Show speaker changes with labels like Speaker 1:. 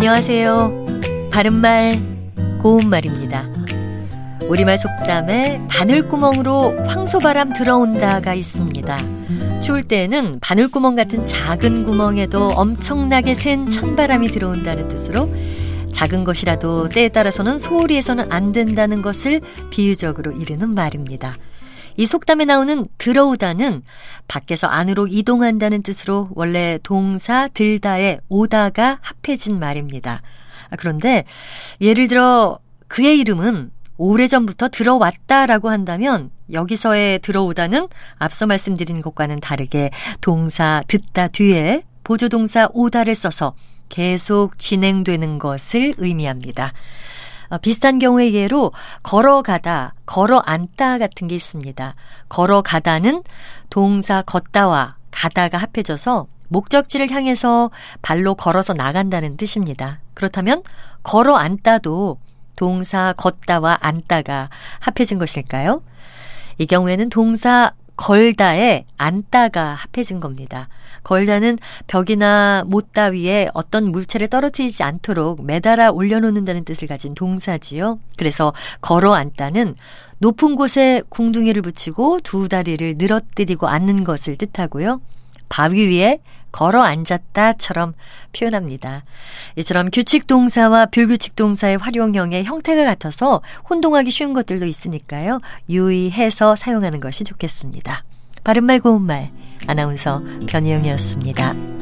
Speaker 1: 안녕하세요. 바른말, 고운말입니다. 우리말 속담에 바늘구멍으로 황소바람 들어온다가 있습니다. 추울 때에는 바늘구멍 같은 작은 구멍에도 엄청나게 센 찬바람이 들어온다는 뜻으로 작은 것이라도 때에 따라서는 소홀히 해서는 안 된다는 것을 비유적으로 이르는 말입니다. 이 속담에 나오는 들어오다는 밖에서 안으로 이동한다는 뜻으로 원래 동사 들다에 오다가 합해진 말입니다. 아, 그런데 예를 들어 그의 이름은 오래전부터 들어왔다라고 한다면 여기서의 들어오다는 앞서 말씀드린 것과는 다르게 동사 듣다 뒤에 보조동사 오다를 써서 계속 진행되는 것을 의미합니다. 어, 비슷한 경우의 예로 걸어가다, 걸어앉다 같은 게 있습니다. 걸어가다는 동사 걷다와 가다가 합해져서 목적지를 향해서 발로 걸어서 나간다는 뜻입니다. 그렇다면 걸어앉다도 동사 걷다와 앉다가 합해진 것일까요? 이 경우에는 동사 걸다에 앉다가 합해진 겁니다. 걸다는 벽이나 못다 위에 어떤 물체를 떨어뜨리지 않도록 매달아 올려놓는다는 뜻을 가진 동사지요. 그래서 걸어 앉다는 높은 곳에 궁둥이를 붙이고 두 다리를 늘어뜨리고 앉는 것을 뜻하고요. 바위 위에 걸어 앉았다처럼 표현합니다. 이처럼 규칙 동사와 불규칙 동사의 활용형의 형태가 같아서 혼동하기 쉬운 것들도 있으니까요. 유의해서 사용하는 것이 좋겠습니다. 바른말 고운말 아나운서 변희영이었습니다.